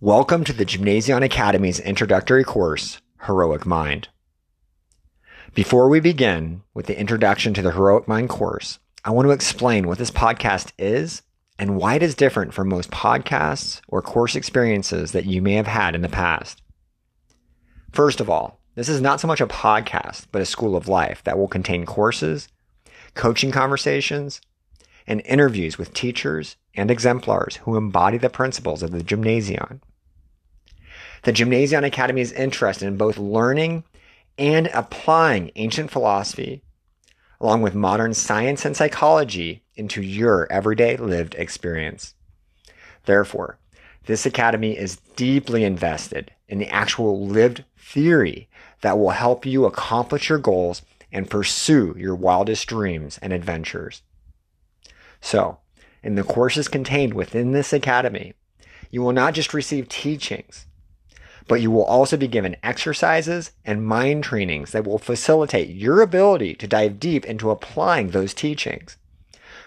Welcome to the Gymnasion Academy's introductory course, Heroic Mind. Before we begin with the introduction to the Heroic Mind course, I want to explain what this podcast is and why it is different from most podcasts or course experiences that you may have had in the past. First of all, this is not so much a podcast, but a school of life that will contain courses, coaching conversations, and interviews with teachers and exemplars who embody the principles of the Gymnasion. The Gymnasion Academy is interested in both learning and applying ancient philosophy, along with modern science and psychology, into your everyday lived experience. Therefore, this academy is deeply invested in the actual lived theory that will help you accomplish your goals and pursue your wildest dreams and adventures. So, in the courses contained within this academy, you will not just receive teachings, but you will also be given exercises and mind trainings that will facilitate your ability to dive deep into applying those teachings.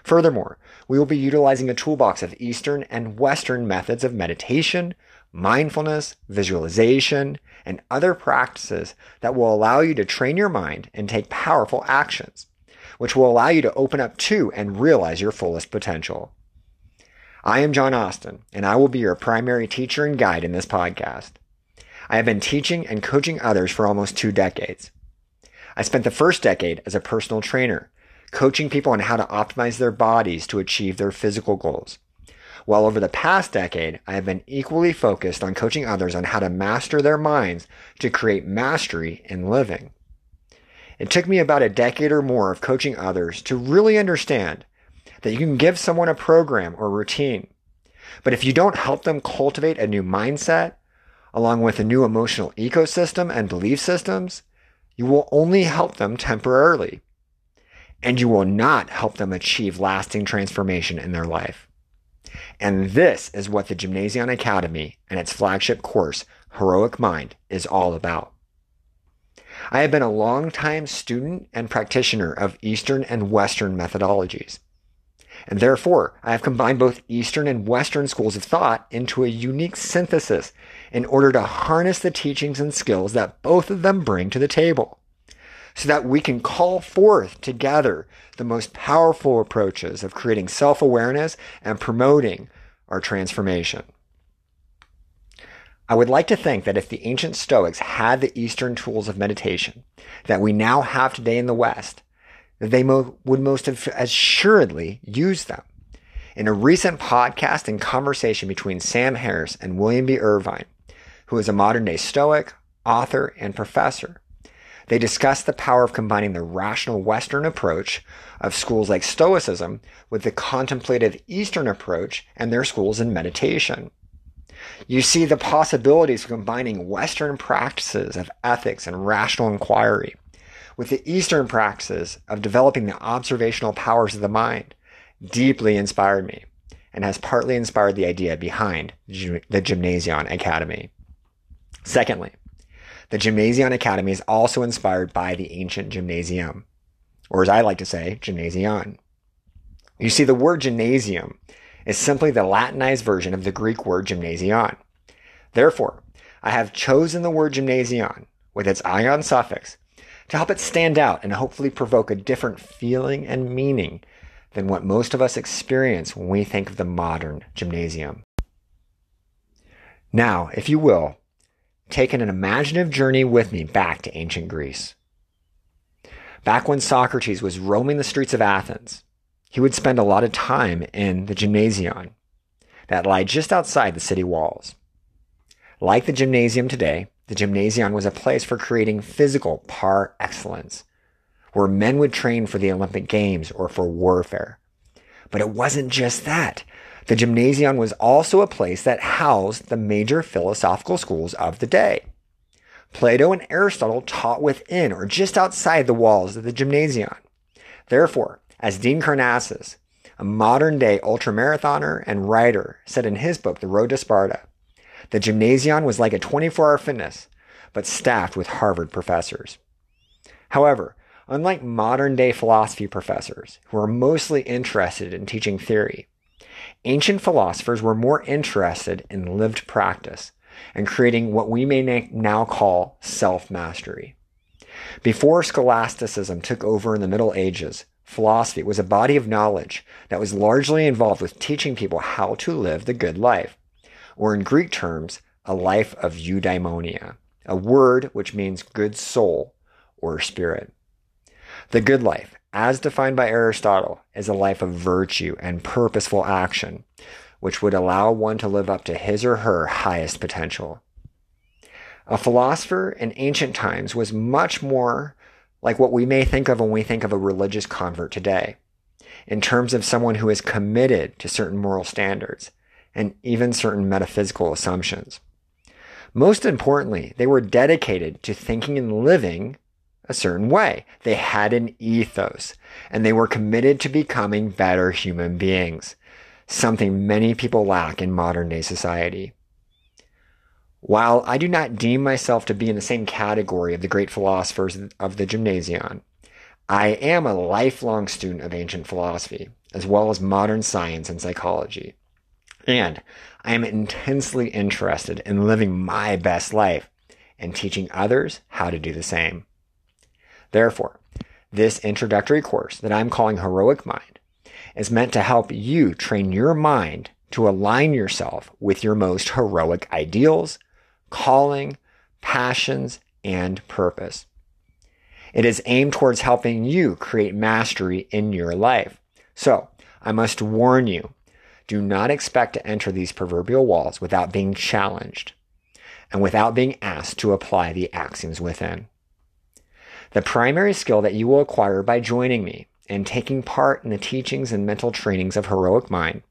Furthermore, we will be utilizing a toolbox of Eastern and Western methods of meditation, mindfulness, visualization, and other practices that will allow you to train your mind and take powerful actions, which will allow you to open up to and realize your fullest potential. I am John Austin, and I will be your primary teacher and guide in this podcast. I have been teaching and coaching others for almost two decades. I spent the first decade as a personal trainer, coaching people on how to optimize their bodies to achieve their physical goals. While over the past decade, I have been equally focused on coaching others on how to master their minds to create mastery in living. It took me about a decade or more of coaching others to really understand that you can give someone a program or routine. But if you don't help them cultivate a new mindset, along with a new emotional ecosystem and belief systems, you will only help them temporarily. And you will not help them achieve lasting transformation in their life. And this is what the Gymnasion Academy and its flagship course, Heroic Mind, is all about. I have been a long-time student and practitioner of Eastern and Western methodologies. And therefore, I have combined both Eastern and Western schools of thought into a unique synthesis in order to harness the teachings and skills that both of them bring to the table so that we can call forth together the most powerful approaches of creating self-awareness and promoting our transformation. I would like to think that if the ancient Stoics had the Eastern tools of meditation that we now have today in the West, they mo- would most assuredly use them. In a recent podcast and conversation between Sam Harris and William B. Irvine, who is a modern day Stoic, author, and professor, they discussed the power of combining the rational Western approach of schools like Stoicism with the contemplative Eastern approach and their schools in meditation. You see the possibilities of combining Western practices of ethics and rational inquiry with the Eastern practices of developing the observational powers of the mind deeply inspired me and has partly inspired the idea behind the Gymnasion Academy. Secondly, the Gymnasion Academy is also inspired by the ancient gymnasium, or as I like to say, gymnasion. You see, the word gymnasium is simply the Latinized version of the Greek word gymnasion. Therefore, I have chosen the word gymnasion with its ion suffix to help it stand out and hopefully provoke a different feeling and meaning than what most of us experience when we think of the modern gymnasium. Now, if you will, take an imaginative journey with me back to ancient Greece. Back when Socrates was roaming the streets of Athens, he would spend a lot of time in the gymnasion that lie just outside the city walls. Like the gymnasium today, the gymnasium was a place for creating physical par excellence, where men would train for the Olympic Games or for warfare. But it wasn't just that. The gymnasium was also a place that housed the major philosophical schools of the day. Plato and Aristotle taught within or just outside the walls of the gymnasium. Therefore, as Dean Karnazes, a modern day ultramarathoner and writer, said in his book, The Road to Sparta, the gymnasium was like a 24 hour fitness, but staffed with Harvard professors. However, unlike modern day philosophy professors, who are mostly interested in teaching theory, ancient philosophers were more interested in lived practice and creating what we may now call self mastery. Before scholasticism took over in the Middle Ages, philosophy was a body of knowledge that was largely involved with teaching people how to live the good life, or in Greek terms, a life of eudaimonia, a word which means good soul or spirit. The good life, as defined by Aristotle, is a life of virtue and purposeful action, which would allow one to live up to his or her highest potential. A philosopher in ancient times was much more like what we may think of when we think of a religious convert today, in terms of someone who is committed to certain moral standards and even certain metaphysical assumptions. Most importantly, they were dedicated to thinking and living a certain way. They had an ethos and they were committed to becoming better human beings, something many people lack in modern day society. While I do not deem myself to be in the same category of the great philosophers of the gymnasium, I am a lifelong student of ancient philosophy, as well as modern science and psychology. And I am intensely interested in living my best life and teaching others how to do the same. Therefore, this introductory course that I'm calling Heroic Mind is meant to help you train your mind to align yourself with your most heroic ideals, calling, passions, and purpose. It is aimed towards helping you create mastery in your life. So, I must warn you do not expect to enter these proverbial walls without being challenged and without being asked to apply the axioms within. The primary skill that you will acquire by joining me and taking part in the teachings and mental trainings of Heroic Mind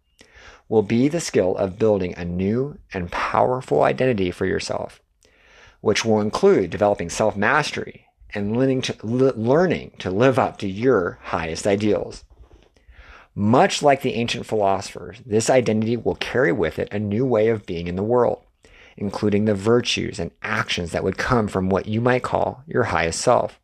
will be the skill of building a new and powerful identity for yourself, which will include developing self mastery and learning to, learning to live up to your highest ideals. Much like the ancient philosophers, this identity will carry with it a new way of being in the world, including the virtues and actions that would come from what you might call your highest self.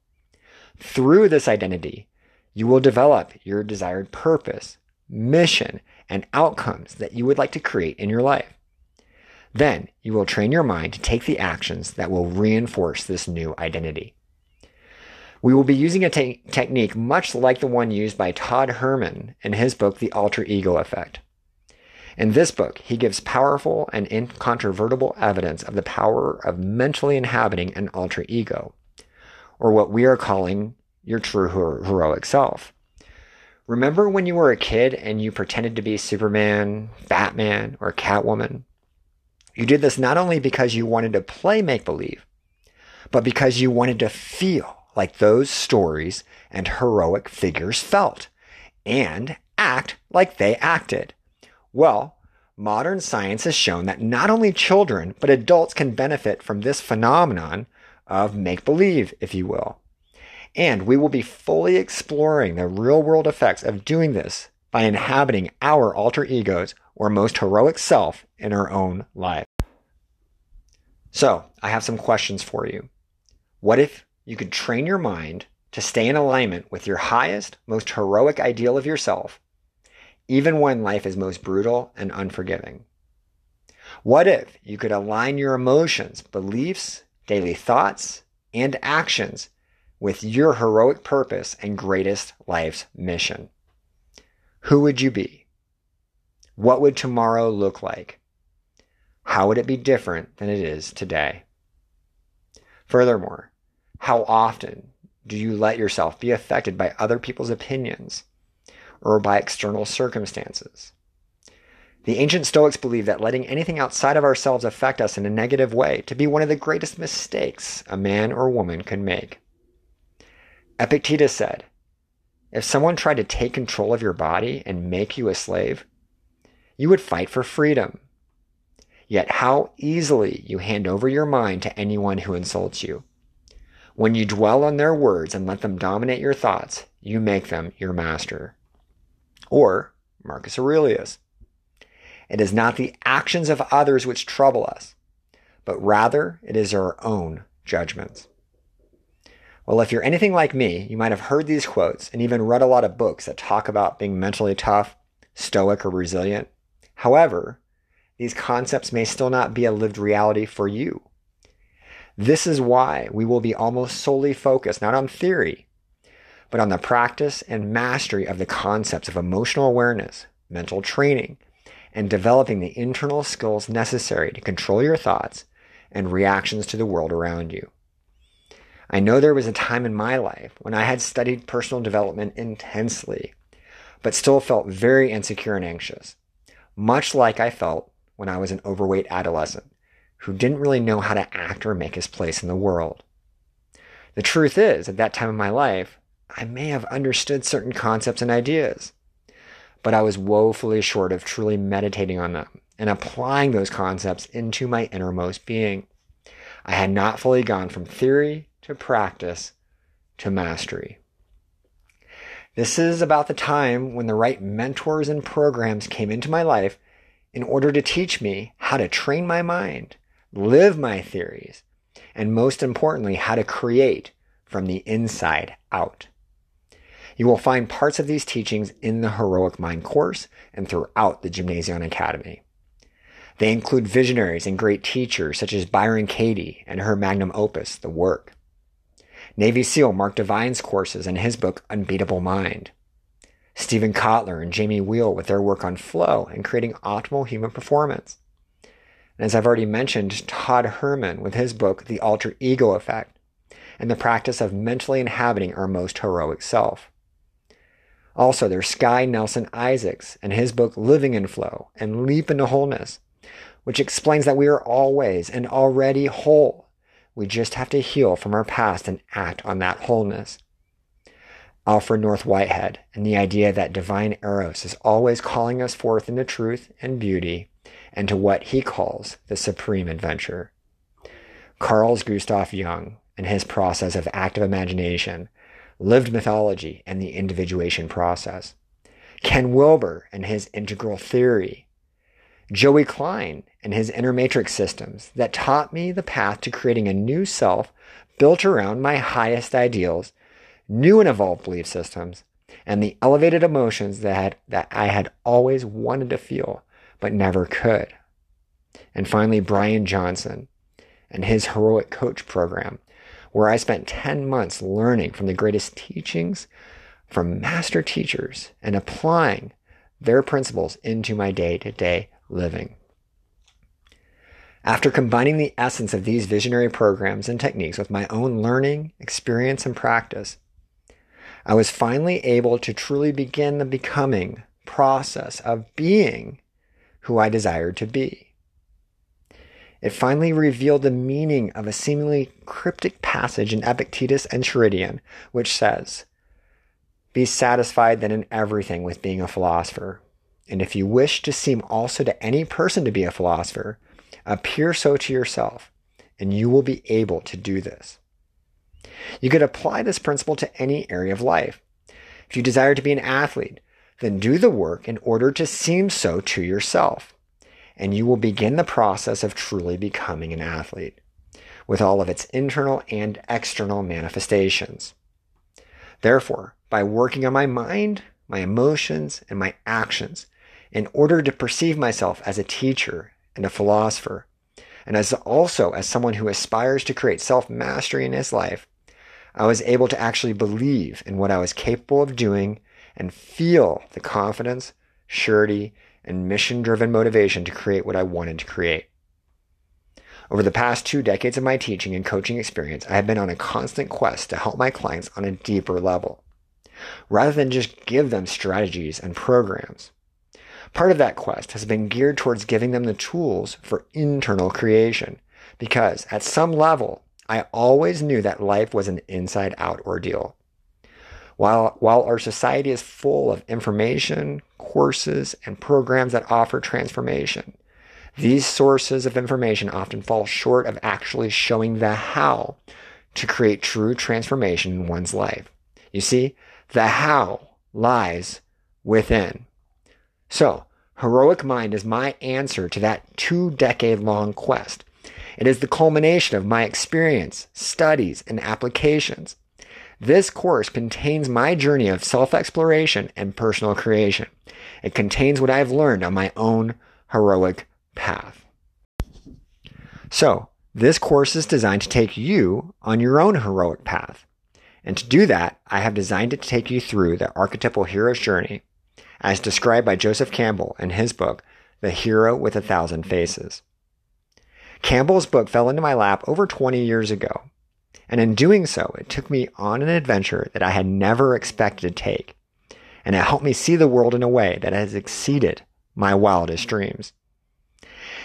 Through this identity, you will develop your desired purpose, mission, and outcomes that you would like to create in your life. Then you will train your mind to take the actions that will reinforce this new identity. We will be using a te- technique much like the one used by Todd Herman in his book, The Alter Ego Effect. In this book, he gives powerful and incontrovertible evidence of the power of mentally inhabiting an alter ego or what we are calling your true heroic self. Remember when you were a kid and you pretended to be Superman, Batman, or Catwoman? You did this not only because you wanted to play make believe, but because you wanted to feel like those stories and heroic figures felt and act like they acted. Well, modern science has shown that not only children, but adults can benefit from this phenomenon of make believe, if you will. And we will be fully exploring the real world effects of doing this by inhabiting our alter egos or most heroic self in our own life. So, I have some questions for you. What if you could train your mind to stay in alignment with your highest, most heroic ideal of yourself, even when life is most brutal and unforgiving? What if you could align your emotions, beliefs, daily thoughts, and actions with your heroic purpose and greatest life's mission. Who would you be? What would tomorrow look like? How would it be different than it is today? Furthermore, how often do you let yourself be affected by other people's opinions or by external circumstances? The ancient Stoics believed that letting anything outside of ourselves affect us in a negative way to be one of the greatest mistakes a man or woman can make. Epictetus said, If someone tried to take control of your body and make you a slave, you would fight for freedom. Yet how easily you hand over your mind to anyone who insults you. When you dwell on their words and let them dominate your thoughts, you make them your master. Or Marcus Aurelius. It is not the actions of others which trouble us, but rather it is our own judgments. Well, if you're anything like me, you might have heard these quotes and even read a lot of books that talk about being mentally tough, stoic, or resilient. However, these concepts may still not be a lived reality for you. This is why we will be almost solely focused not on theory, but on the practice and mastery of the concepts of emotional awareness, mental training, and developing the internal skills necessary to control your thoughts and reactions to the world around you. I know there was a time in my life when I had studied personal development intensely, but still felt very insecure and anxious, much like I felt when I was an overweight adolescent who didn't really know how to act or make his place in the world. The truth is, at that time in my life, I may have understood certain concepts and ideas, but I was woefully short of truly meditating on them and applying those concepts into my innermost being. I had not fully gone from theory to practice to mastery. This is about the time when the right mentors and programs came into my life in order to teach me how to train my mind, live my theories, and most importantly, how to create from the inside out. You will find parts of these teachings in the Heroic Mind course and throughout the Gymnasion Academy. They include visionaries and great teachers such as Byron Katie and her magnum opus, The Work. Navy SEAL Mark Divine's courses and his book, Unbeatable Mind. Steven Kotler and Jamie Wheal with their work on flow and creating optimal human performance. And as I've already mentioned, Todd Herman with his book, The Alter Ego Effect, and the practice of mentally inhabiting our most heroic self. Also, there's Sky Nelson Isaacs and his book Living in Flow and Leap into Wholeness, which explains that we are always and already whole. We just have to heal from our past and act on that wholeness. Alfred North Whitehead and the idea that divine Eros is always calling us forth into truth and beauty and to what he calls the supreme adventure. Carl's Gustav Jung and his process of active imagination lived mythology, and the individuation process. Ken Wilber and his integral theory. Joey Klein and his inner matrix systems that taught me the path to creating a new self built around my highest ideals, new and evolved belief systems, and the elevated emotions that, that I had always wanted to feel but never could. And finally, Brian Johnson and his heroic coach program where I spent 10 months learning from the greatest teachings from master teachers and applying their principles into my day to day living. After combining the essence of these visionary programs and techniques with my own learning, experience, and practice, I was finally able to truly begin the becoming process of being who I desired to be. It finally revealed the meaning of a seemingly cryptic passage in Epictetus and Enchiridion, which says, Be satisfied then in everything with being a philosopher. And if you wish to seem also to any person to be a philosopher, appear so to yourself, and you will be able to do this. You could apply this principle to any area of life. If you desire to be an athlete, then do the work in order to seem so to yourself and you will begin the process of truly becoming an athlete with all of its internal and external manifestations. Therefore, by working on my mind, my emotions, and my actions in order to perceive myself as a teacher and a philosopher, and as also as someone who aspires to create self mastery in his life, I was able to actually believe in what I was capable of doing and feel the confidence, surety, and mission driven motivation to create what I wanted to create. Over the past two decades of my teaching and coaching experience, I have been on a constant quest to help my clients on a deeper level, rather than just give them strategies and programs. Part of that quest has been geared towards giving them the tools for internal creation, because at some level, I always knew that life was an inside out ordeal. While, while our society is full of information, courses, and programs that offer transformation, these sources of information often fall short of actually showing the how to create true transformation in one's life. You see, the how lies within. So, Heroic Mind is my answer to that two decade long quest. It is the culmination of my experience, studies, and applications. This course contains my journey of self exploration and personal creation. It contains what I have learned on my own heroic path. So, this course is designed to take you on your own heroic path. And to do that, I have designed it to take you through the archetypal hero's journey, as described by Joseph Campbell in his book, The Hero with a Thousand Faces. Campbell's book fell into my lap over 20 years ago. And in doing so, it took me on an adventure that I had never expected to take. And it helped me see the world in a way that has exceeded my wildest dreams.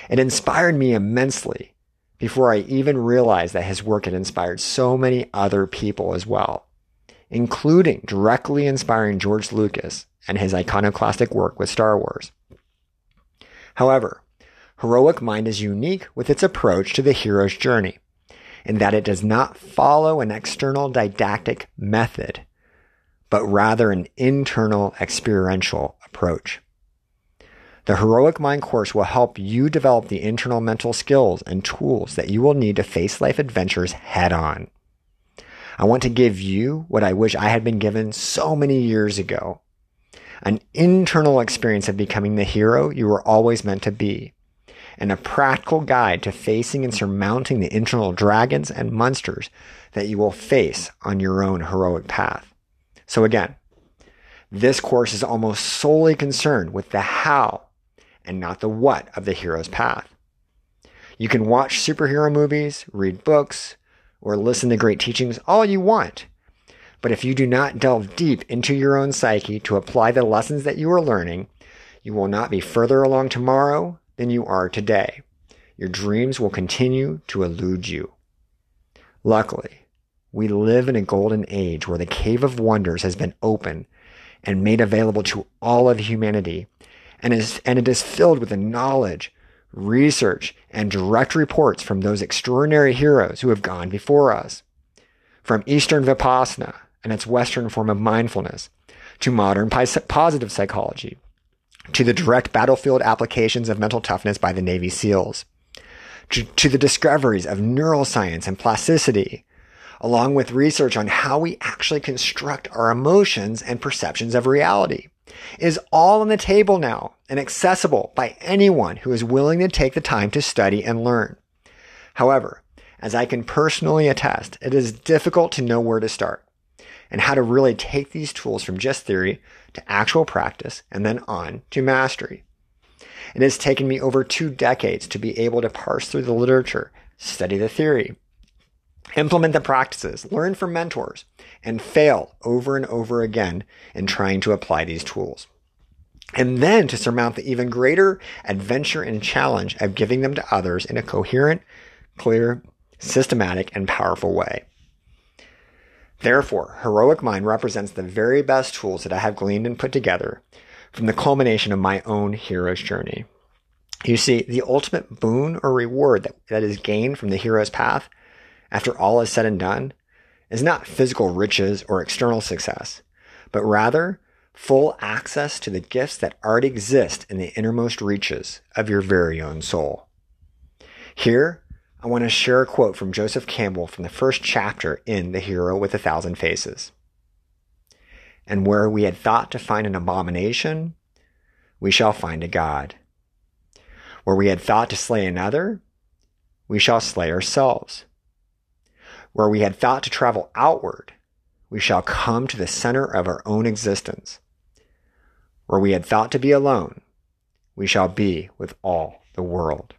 It inspired me immensely before I even realized that his work had inspired so many other people as well, including directly inspiring George Lucas and his iconoclastic work with Star Wars. However, Heroic Mind is unique with its approach to the hero's journey in that it does not follow an external didactic method, but rather an internal experiential approach. The Heroic Mind course will help you develop the internal mental skills and tools that you will need to face life adventures head on. I want to give you what I wish I had been given so many years ago an internal experience of becoming the hero you were always meant to be, and a practical guide to facing and surmounting the internal dragons and monsters that you will face on your own heroic path. So, again, this course is almost solely concerned with the how and not the what of the hero's path. You can watch superhero movies, read books, or listen to great teachings all you want. But if you do not delve deep into your own psyche to apply the lessons that you are learning, you will not be further along tomorrow than you are today. Your dreams will continue to elude you. Luckily, we live in a golden age where the cave of wonders has been open and made available to all of humanity and, is, and it is filled with the knowledge, research, and direct reports from those extraordinary heroes who have gone before us. From Eastern Vipassana and its Western form of mindfulness, to modern positive psychology, to the direct battlefield applications of mental toughness by the Navy SEALs, to, to the discoveries of neuroscience and plasticity, along with research on how we actually construct our emotions and perceptions of reality is all on the table now and accessible by anyone who is willing to take the time to study and learn. However, as I can personally attest, it is difficult to know where to start and how to really take these tools from just theory to actual practice and then on to mastery. It has taken me over two decades to be able to parse through the literature, study the theory, implement the practices, learn from mentors, and fail over and over again in trying to apply these tools. And then to surmount the even greater adventure and challenge of giving them to others in a coherent, clear, systematic, and powerful way. Therefore, Heroic Mind represents the very best tools that I have gleaned and put together from the culmination of my own hero's journey. You see, the ultimate boon or reward that, that is gained from the hero's path, after all is said and done, is not physical riches or external success, but rather full access to the gifts that already exist in the innermost reaches of your very own soul. Here, I want to share a quote from Joseph Campbell from the first chapter in The Hero with a Thousand Faces. And where we had thought to find an abomination, we shall find a God. Where we had thought to slay another, we shall slay ourselves. Where we had thought to travel outward, we shall come to the center of our own existence. Where we had thought to be alone, we shall be with all the world.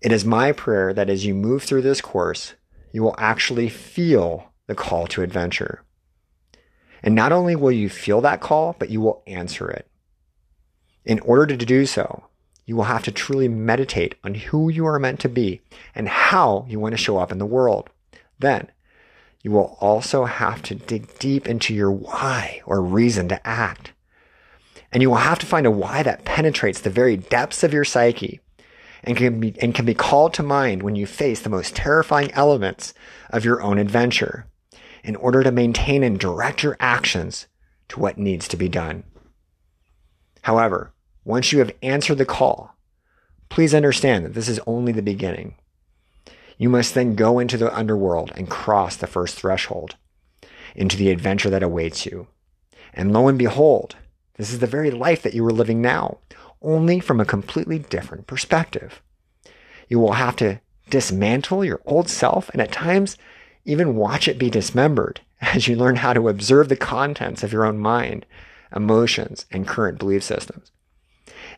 It is my prayer that as you move through this course, you will actually feel the call to adventure. And not only will you feel that call, but you will answer it. In order to do so, you will have to truly meditate on who you are meant to be and how you want to show up in the world. Then, you will also have to dig deep into your why or reason to act. And you will have to find a why that penetrates the very depths of your psyche and can be, and can be called to mind when you face the most terrifying elements of your own adventure in order to maintain and direct your actions to what needs to be done. However, once you have answered the call, please understand that this is only the beginning. You must then go into the underworld and cross the first threshold into the adventure that awaits you. And lo and behold, this is the very life that you are living now, only from a completely different perspective. You will have to dismantle your old self and at times even watch it be dismembered as you learn how to observe the contents of your own mind, emotions, and current belief systems.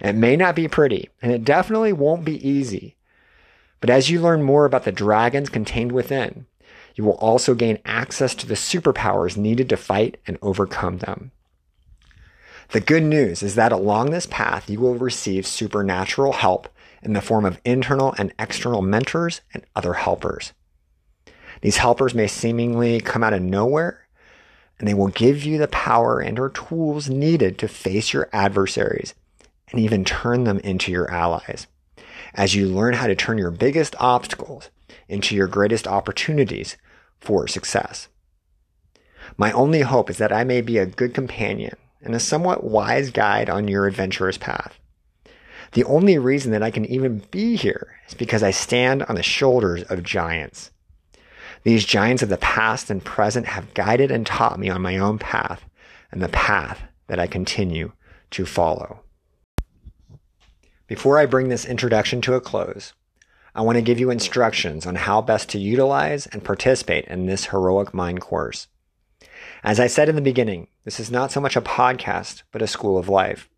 It may not be pretty, and it definitely won't be easy. But as you learn more about the dragons contained within, you will also gain access to the superpowers needed to fight and overcome them. The good news is that along this path, you will receive supernatural help in the form of internal and external mentors and other helpers. These helpers may seemingly come out of nowhere, and they will give you the power and or tools needed to face your adversaries and even turn them into your allies. As you learn how to turn your biggest obstacles into your greatest opportunities for success. My only hope is that I may be a good companion and a somewhat wise guide on your adventurous path. The only reason that I can even be here is because I stand on the shoulders of giants. These giants of the past and present have guided and taught me on my own path and the path that I continue to follow. Before I bring this introduction to a close, I want to give you instructions on how best to utilize and participate in this Heroic Mind course. As I said in the beginning, this is not so much a podcast, but a school of life.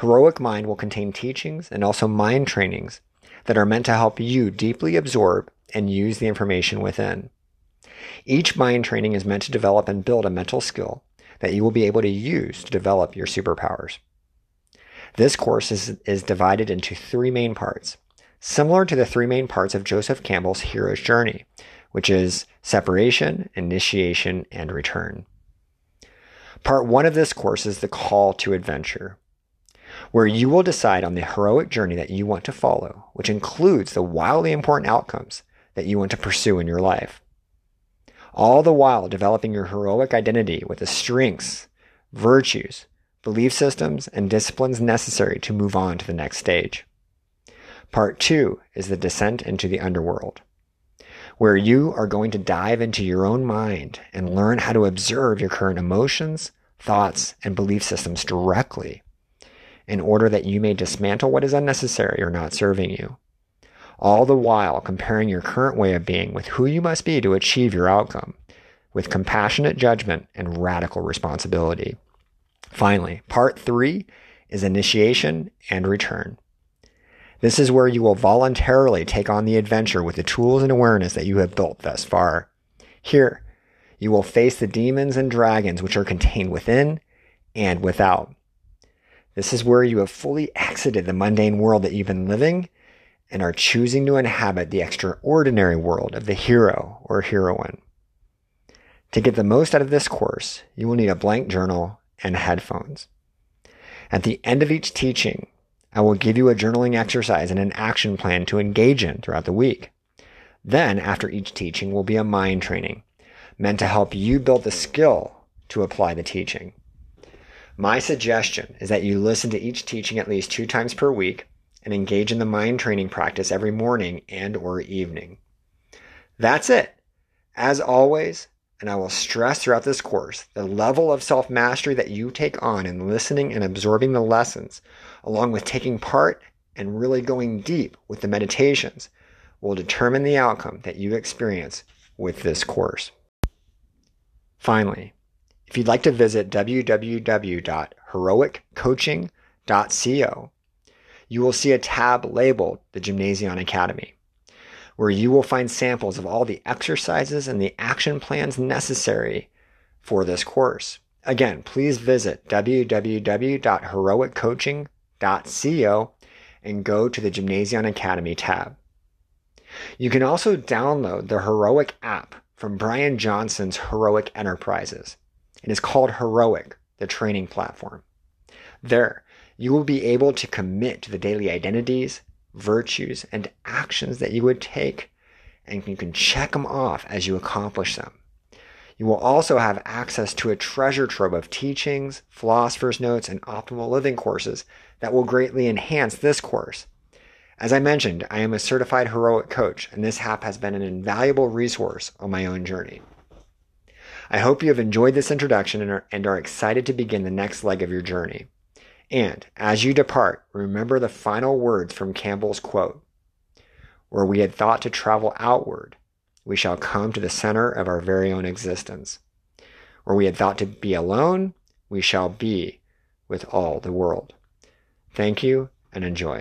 Heroic Mind will contain teachings and also mind trainings that are meant to help you deeply absorb and use the information within. Each mind training is meant to develop and build a mental skill that you will be able to use to develop your superpowers. This course is, is divided into three main parts, similar to the three main parts of Joseph Campbell's hero's journey, which is separation, initiation, and return. Part one of this course is the call to adventure, where you will decide on the heroic journey that you want to follow, which includes the wildly important outcomes that you want to pursue in your life. All the while developing your heroic identity with the strengths, virtues, belief systems, and disciplines necessary to move on to the next stage. Part two is the descent into the underworld, where you are going to dive into your own mind and learn how to observe your current emotions, thoughts, and belief systems directly in order that you may dismantle what is unnecessary or not serving you all the while comparing your current way of being with who you must be to achieve your outcome, with compassionate judgment and radical responsibility. Finally, part three is initiation and return. This is where you will voluntarily take on the adventure with the tools and awareness that you have built thus far. Here, you will face the demons and dragons which are contained within and without. This is where you have fully exited the mundane world that you've been living and are choosing to inhabit the extraordinary world of the hero or heroine. To get the most out of this course, you will need a blank journal and headphones. At the end of each teaching, I will give you a journaling exercise and an action plan to engage in throughout the week. Then, after each teaching, will be a mind training meant to help you build the skill to apply the teaching. My suggestion is that you listen to each teaching at least two times per week and engage in the mind training practice every morning and or evening. That's it. As always, and I will stress throughout this course, the level of self mastery that you take on in listening and absorbing the lessons, along with taking part and really going deep with the meditations, will determine the outcome that you experience with this course. Finally, if you'd like to visit www.heroiccoaching.co, you will see a tab labeled the Gymnasion Academy, where you will find samples of all the exercises and the action plans necessary for this course. Again, please visit www.heroiccoaching.co and go to the Gymnasion Academy tab. You can also download the Heroic app from Brian Johnson's Heroic Enterprises. It is called Heroic, the training platform. There, you will be able to commit to the daily identities, virtues, and actions that you would take, and you can check them off as you accomplish them. You will also have access to a treasure trove of teachings, philosopher's notes, and optimal living courses that will greatly enhance this course, As I mentioned, I am a certified heroic coach, and this app has been an invaluable resource on my own journey. I hope you have enjoyed this introduction and are, and are excited to begin the next leg of your journey. And as you depart, remember the final words from Campbell's quote Where we had thought to travel outward, we shall come to the center of our very own existence. Where we had thought to be alone, we shall be with all the world. Thank you and enjoy.